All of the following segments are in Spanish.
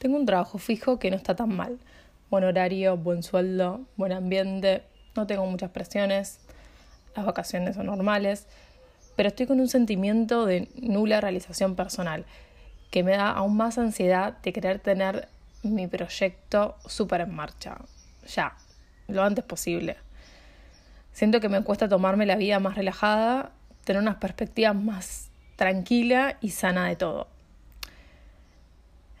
Tengo un trabajo fijo que no está tan mal. Buen horario, buen sueldo, buen ambiente, no tengo muchas presiones, las vacaciones son normales, pero estoy con un sentimiento de nula realización personal que me da aún más ansiedad de querer tener mi proyecto súper en marcha, ya, lo antes posible. Siento que me cuesta tomarme la vida más relajada, tener unas perspectivas más tranquila y sana de todo.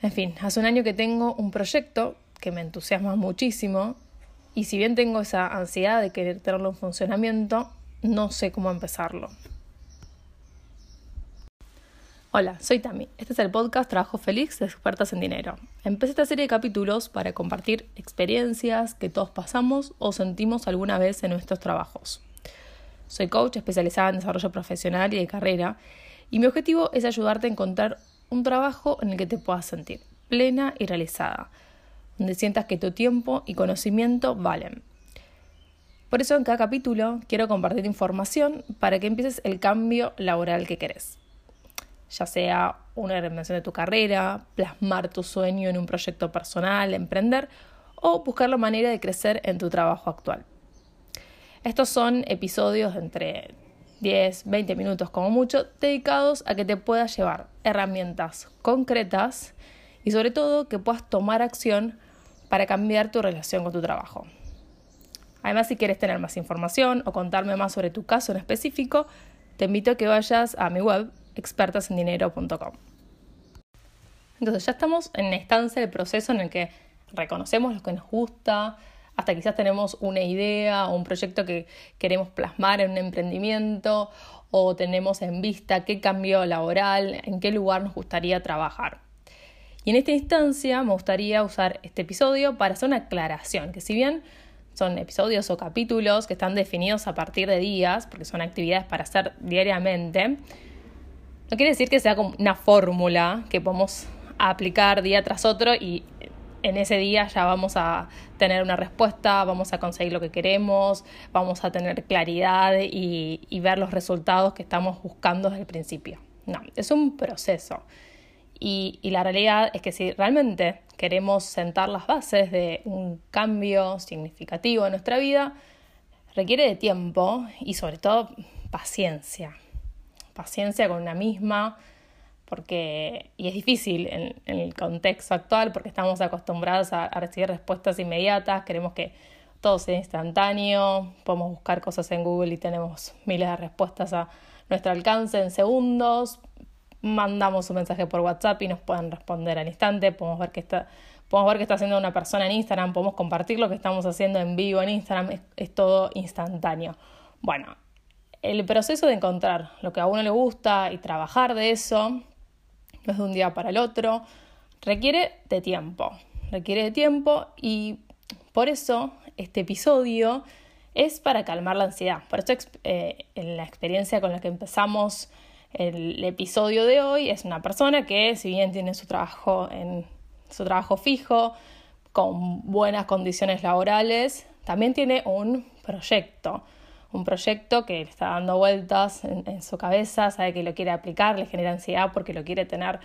En fin, hace un año que tengo un proyecto que me entusiasma muchísimo y si bien tengo esa ansiedad de querer tenerlo en funcionamiento, no sé cómo empezarlo. Hola, soy Tami. Este es el podcast Trabajo Feliz de Expertas en Dinero. Empecé esta serie de capítulos para compartir experiencias que todos pasamos o sentimos alguna vez en nuestros trabajos. Soy coach especializada en desarrollo profesional y de carrera y mi objetivo es ayudarte a encontrar un trabajo en el que te puedas sentir plena y realizada, donde sientas que tu tiempo y conocimiento valen. Por eso en cada capítulo quiero compartir información para que empieces el cambio laboral que querés. Ya sea una reinvención de tu carrera, plasmar tu sueño en un proyecto personal, emprender o buscar la manera de crecer en tu trabajo actual. Estos son episodios entre 10, 20 minutos como mucho, dedicados a que te puedas llevar herramientas concretas y sobre todo que puedas tomar acción para cambiar tu relación con tu trabajo. Además, si quieres tener más información o contarme más sobre tu caso en específico, te invito a que vayas a mi web expertasendinero.com. Entonces ya estamos en la instancia del proceso en el que reconocemos lo que nos gusta, hasta quizás tenemos una idea o un proyecto que queremos plasmar en un emprendimiento o tenemos en vista qué cambio laboral, en qué lugar nos gustaría trabajar. Y en esta instancia me gustaría usar este episodio para hacer una aclaración, que si bien son episodios o capítulos que están definidos a partir de días, porque son actividades para hacer diariamente, no quiere decir que sea como una fórmula que podemos aplicar día tras otro y en ese día ya vamos a tener una respuesta, vamos a conseguir lo que queremos, vamos a tener claridad y, ver los resultados que estamos buscando desde el principio. No, es un proceso. Y, y, la realidad es que si realmente queremos sentar las bases de un cambio significativo en nuestra vida, requiere de tiempo y sobre todo paciencia. Paciencia con una misma, porque, y es difícil en, el contexto actual porque estamos acostumbrados a, recibir respuestas inmediatas, queremos que todo sea instantáneo, podemos buscar cosas en Google y tenemos miles de respuestas a nuestro alcance en segundos, mandamos un mensaje por WhatsApp y nos pueden responder al instante, podemos ver que está, podemos ver qué está haciendo una persona en Instagram, podemos compartir lo que estamos haciendo en vivo en Instagram, es todo instantáneo. Bueno, el proceso de encontrar lo que a uno le gusta y trabajar de eso no es de un día para el otro, requiere de tiempo, requiere de tiempo y por eso este episodio es para calmar la ansiedad. Por eso eh, en la experiencia con la que empezamos el episodio de hoy es una persona que si bien tiene su trabajo en su trabajo fijo, con buenas condiciones laborales, también tiene un proyecto un proyecto que le está dando vueltas en, su cabeza, sabe que lo quiere aplicar, le genera ansiedad porque lo quiere tener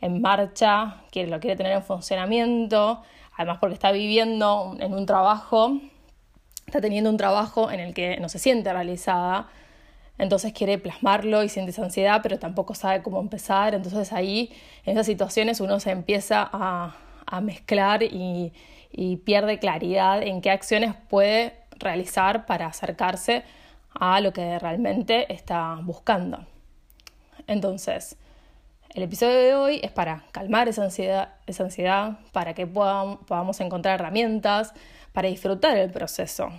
en marcha, que lo quiere tener en funcionamiento, además porque está viviendo en un trabajo, está teniendo un trabajo en el que no se siente realizada, entonces quiere plasmarlo y siente esa ansiedad, pero tampoco sabe cómo empezar, entonces ahí en esas situaciones uno se empieza a, mezclar y, y pierde claridad en qué acciones puede realizar para acercarse a lo que realmente está buscando. Entonces, el episodio de hoy es para calmar esa ansiedad, esa ansiedad para que podamos, encontrar herramientas para disfrutar el proceso,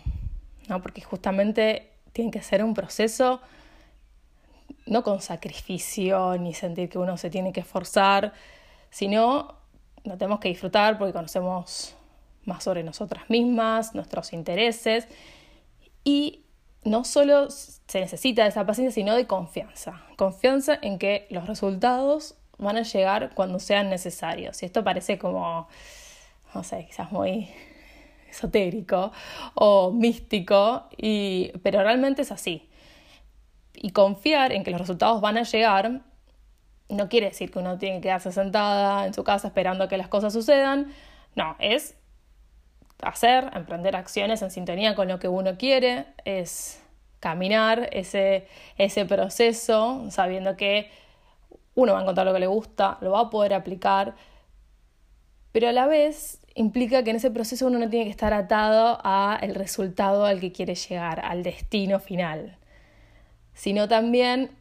¿no? porque justamente tiene que ser un proceso no con sacrificio ni sentir que uno se tiene que esforzar, sino lo tenemos que disfrutar porque conocemos más sobre nosotras mismas, nuestros intereses y no solo se necesita de esa paciencia, sino de confianza. Confianza en que los resultados van a llegar cuando sean necesarios. Y esto parece como, no sé, quizás muy esotérico o místico, y, pero realmente es así. Y confiar en que los resultados van a llegar no quiere decir que uno tiene que quedarse sentada en su casa esperando que las cosas sucedan. No, es hacer, emprender acciones en sintonía con lo que uno quiere, es caminar ese, ese proceso sabiendo que uno va a encontrar lo que le gusta, lo va a poder aplicar, pero a la vez implica que en ese proceso uno no tiene que estar atado a el resultado al que quiere llegar, al destino final, sino también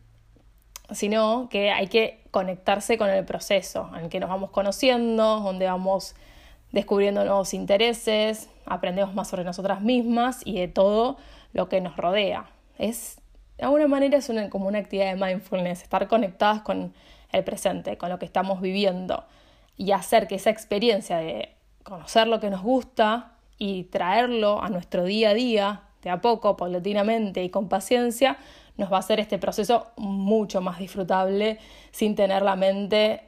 sino que hay que conectarse con el proceso en el que nos vamos conociendo, donde vamos descubriendo nuevos intereses, aprendemos más sobre nosotras mismas y de todo lo que nos rodea. Es, de alguna manera es como una actividad de mindfulness, estar conectadas con el presente, con lo que estamos viviendo y hacer que esa experiencia de conocer lo que nos gusta y traerlo a nuestro día a día, de a poco, paulatinamente y con paciencia, nos va a hacer este proceso mucho más disfrutable sin tener la mente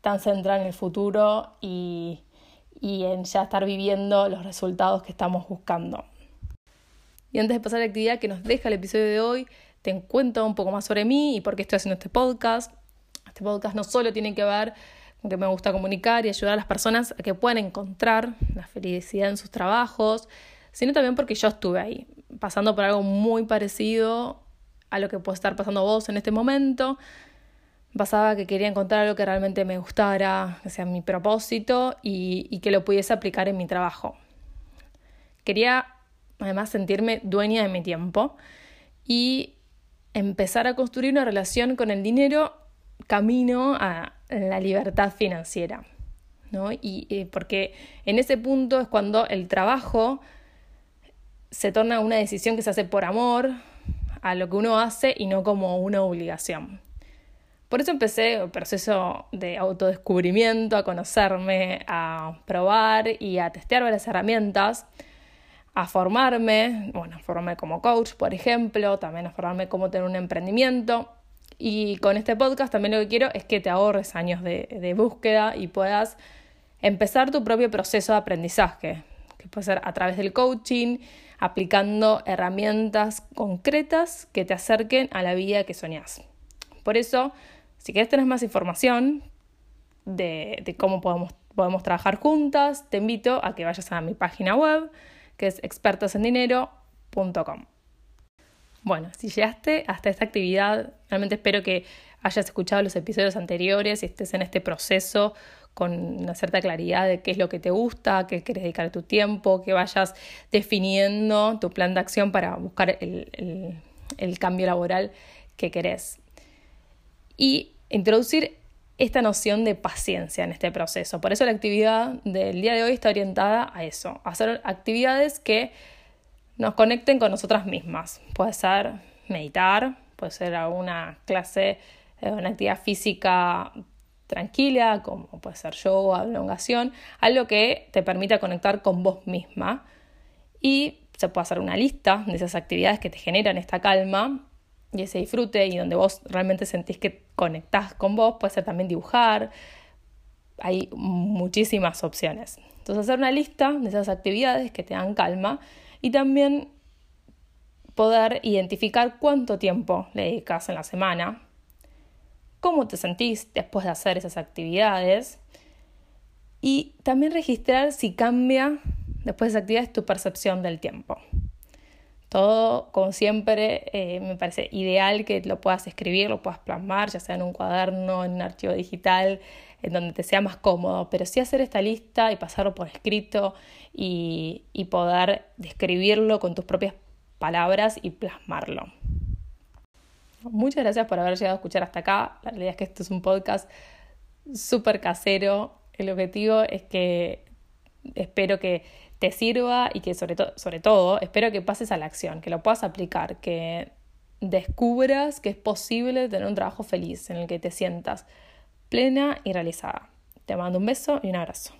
tan centrada en el futuro y, y en ya estar viviendo los resultados que estamos buscando. Y antes de pasar a la actividad que nos deja el episodio de hoy, te cuento un poco más sobre mí y por qué estoy haciendo este podcast. Este podcast no solo tiene que ver con que me gusta comunicar y ayudar a las personas a que puedan encontrar la felicidad en sus trabajos, sino también porque yo estuve ahí, pasando por algo muy parecido a lo que puede estar pasando vos en este momento. Pasaba que quería encontrar algo que realmente me gustara, que sea mi propósito y, que lo pudiese aplicar en mi trabajo. Quería además sentirme dueña de mi tiempo y empezar a construir una relación con el dinero camino a la libertad financiera. ¿no? Y, y porque en ese punto es cuando el trabajo se torna una decisión que se hace por amor a lo que uno hace y no como una obligación. Por eso empecé el proceso de autodescubrimiento, a conocerme, a probar y a testear varias herramientas a formarme, bueno, a formarme como coach, por ejemplo, también a formarme cómo tener un emprendimiento. Y con este podcast también lo que quiero es que te ahorres años de, búsqueda y puedas empezar tu propio proceso de aprendizaje, que puede ser a través del coaching, aplicando herramientas concretas que te acerquen a la vida que soñás. Por eso, si quieres tener más información de, cómo podemos, podemos trabajar juntas, te invito a que vayas a mi página web que es expertosendinero.com. Bueno, si llegaste hasta esta actividad, realmente espero que hayas escuchado los episodios anteriores y estés en este proceso con una cierta claridad de qué es lo que te gusta, qué quieres dedicar tu tiempo, que vayas definiendo tu plan de acción para buscar el, el cambio laboral que querés. Y introducir esta noción de paciencia en este proceso. Por eso la actividad del día de hoy está orientada a eso, a hacer actividades que nos conecten con nosotras mismas. Puede ser meditar, puede ser alguna clase, eh, una actividad física tranquila, como puede ser yoga, elongación, algo que te permita conectar con vos misma. Y se puede hacer una lista de esas actividades que te generan esta calma y ese disfrute y donde vos realmente sentís que conectás con vos, puede ser también dibujar, hay muchísimas opciones. Entonces hacer una lista de esas actividades que te dan calma y también poder identificar cuánto tiempo le dedicas en la semana, cómo te sentís después de hacer esas actividades y también registrar si cambia después de esas actividades tu percepción del tiempo. Todo, como siempre, eh, me parece ideal que lo puedas escribir, lo puedas plasmar, ya sea en un cuaderno, en un archivo digital, en donde te sea más cómodo, pero sí hacer esta lista y pasarlo por escrito y, y poder describirlo con tus propias palabras y plasmarlo. Muchas gracias por haber llegado a escuchar hasta acá. La realidad es que esto es un podcast súper casero. El objetivo es que espero que te sirva y que sobre, sobre todo espero que pases a la acción, que lo puedas aplicar, que descubras que es posible tener un trabajo feliz en el que te sientas plena y realizada. Te mando un beso y un abrazo.